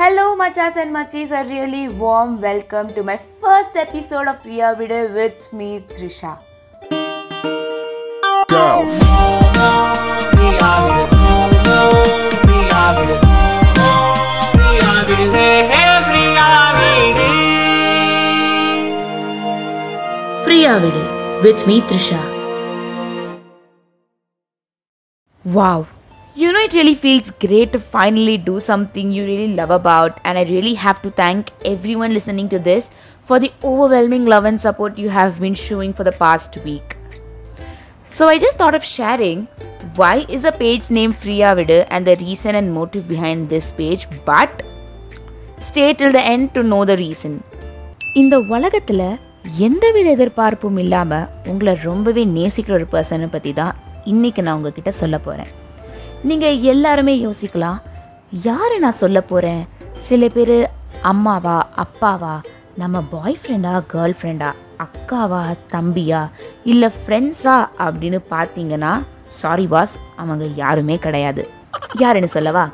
Hello, machas and machis. A really warm welcome to my first episode of Priya Video with me, Trisha. Go. Priya Video with me, Trisha. Wow. You know, it really feels great to finally do something you really love about, and I really have to thank everyone listening to this for the overwhelming love and support you have been showing for the past week. So, I just thought of sharing why is a page named Priya Vidu and the reason and motive behind this page, but stay till the end to know the reason. இந்த உலகத்தில் எந்தவித எதிர்பார்ப்பும் இல்லாமல் உங்களை ரொம்பவே நேசிக்கிற ஒரு பர்சனை பற்றி தான் இன்றைக்கி நான் உங்ககிட்ட சொல்ல போகிறேன் நீங்கள் எல்லாருமே யோசிக்கலாம். யாரை நான் சொல்ல போகிறேன் சில பேர் அம்மாவா அப்பாவா? நம்ம பாய் ஃப்ரெண்டா கேர்ள் ஃப்ரெண்டா அக்காவா தம்பியா? இல்லை ஃப்ரெண்ட்ஸா அப்படின்னு பார்த்தீங்கன்னா சாரி பாஸ் அவங்க யாருமே கிடையாது. யாருன்னு சொல்லவா?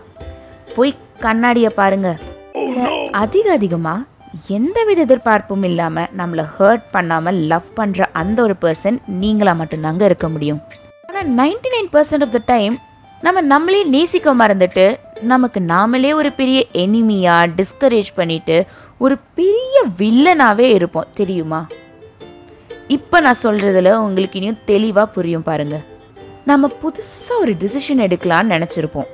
போய் கண்ணாடியை பாருங்க. இல்ல, அதிக அதிகமாக எந்தவித எதிர்பார்ப்பும் இல்லாமல் நம்மளை ஹர்ட் பண்ணாமல் லவ் பண்ணுற அந்த ஒரு பர்சன் நீங்களாக மட்டும்தாங்க இருக்க முடியும். ஆனால் ninety nine percent of the time நம்ம நம்மளே நேசிக்க மறந்துட்டு நமக்கு நாமளே ஒரு பெரிய எனிமியாக டிஸ்கரேஜ் பண்ணிட்டு ஒரு பெரிய வில்லனாகவே இருப்போம். தெரியுமா? இப்போ நான் சொல்கிறதுல உங்களுக்கு இனியும் தெளிவாக புரியும் பாருங்கள் நம்ம புதுசாக ஒரு டிசிஷன் எடுக்கலாம்னு நினச்சிருப்போம்.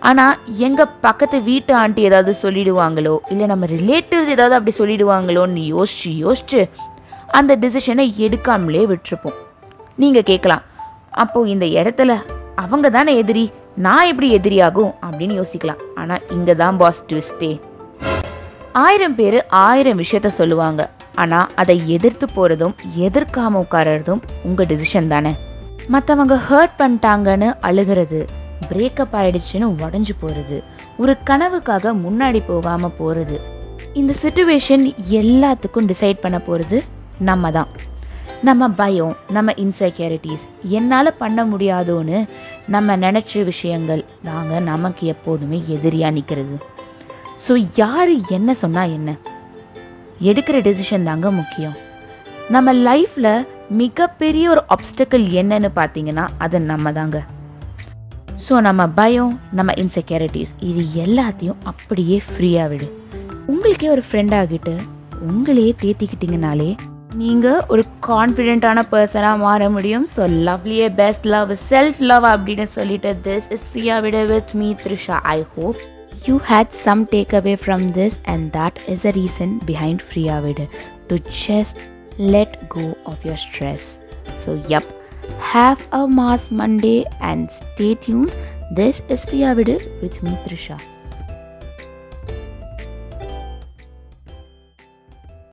ஆனால் எங்கள் பக்கத்து வீட்டு ஆண்டி ஏதாவது சொல்லிடுவாங்களோ இல்லை நம்ம ரிலேட்டிவ்ஸ் ஏதாவது அப்படி சொல்லிடுவாங்களோன்னு யோசிச்சு யோசிச்சு அந்த டிசிஷனை எடுக்காமலே விட்டுருப்போம். நீங்கள் கேட்கலாம் அப்போது இந்த இடத்துல அவங்க தானே எதிரி? நான் எப்படி எதிரியாகும்? அப்படின்னு யோசிக்கலாம். ஆனால் இங்கே தான் பாஸ் ட்விஸ்டே ஆயிரம் பேர் ஆயிரம் விஷயத்த சொல்லுவாங்க. ஆனால் அதை எதிர்த்து போகிறதும் எதிர்க்காம உட்காரதும் உங்கள் டிசிஷன் தானே. மற்றவங்க ஹர்ட் பண்ணிட்டாங்கன்னு அழுகிறது பிரேக்கப் ஆயிடுச்சுன்னு உடஞ்சு போகிறது ஒரு கனவுக்காக முன்னாடி போகாமல் போகிறது இந்த சுச்சுவேஷன் எல்லாத்துக்கும் டிசைட் பண்ண போகிறது நம்ம தான் நம்ம பயம் நம்ம இன்செக்யூரிட்டிஸ் என்னால் பண்ண முடியாதோன்னு நம்ம நினச்ச விஷயங்கள் தாங்க நமக்கு எப்போதுமே எதிரியாக நிற்கிறது ஸோ யார் என்ன சொன்னால் என்ன? எடுக்கிற டெசிஷன் தாங்க முக்கியம். நம்ம லைஃப்பில் மிகப்பெரிய ஒரு ஆப்ஸ்டக்கிள் என்னன்னு பார்த்தீங்கன்னா அது நம்ம தாங்க. ஸோ நம்ம பயம் நம்ம இன்செக்யூரிட்டிஸ் இது எல்லாத்தையும் அப்படியே ஃப்ரீயாக விடு. உங்களுக்கே ஒரு ஃப்ரெண்ட் ஆகிட்டு உங்களையே தேத்திக்கிட்டிங்கனாலே நீங்கள் ஒரு கான்ஃபிடென்ட்டான பர்சனாக மாற முடியும் ஸோ லவ்லியே பெஸ்ட் லவ் செல்ஃப் லவ் அப்படின்னு சொல்லிட்டு திஸ் இஸ் ஃப்ரீயா விட with me Trisha I hope you had some takeaway from this and that is the reason behind Priya Vida to just let go of your stress. So yep, have a Mass Monday and stay tuned. This is Priya Vida with me Trisha.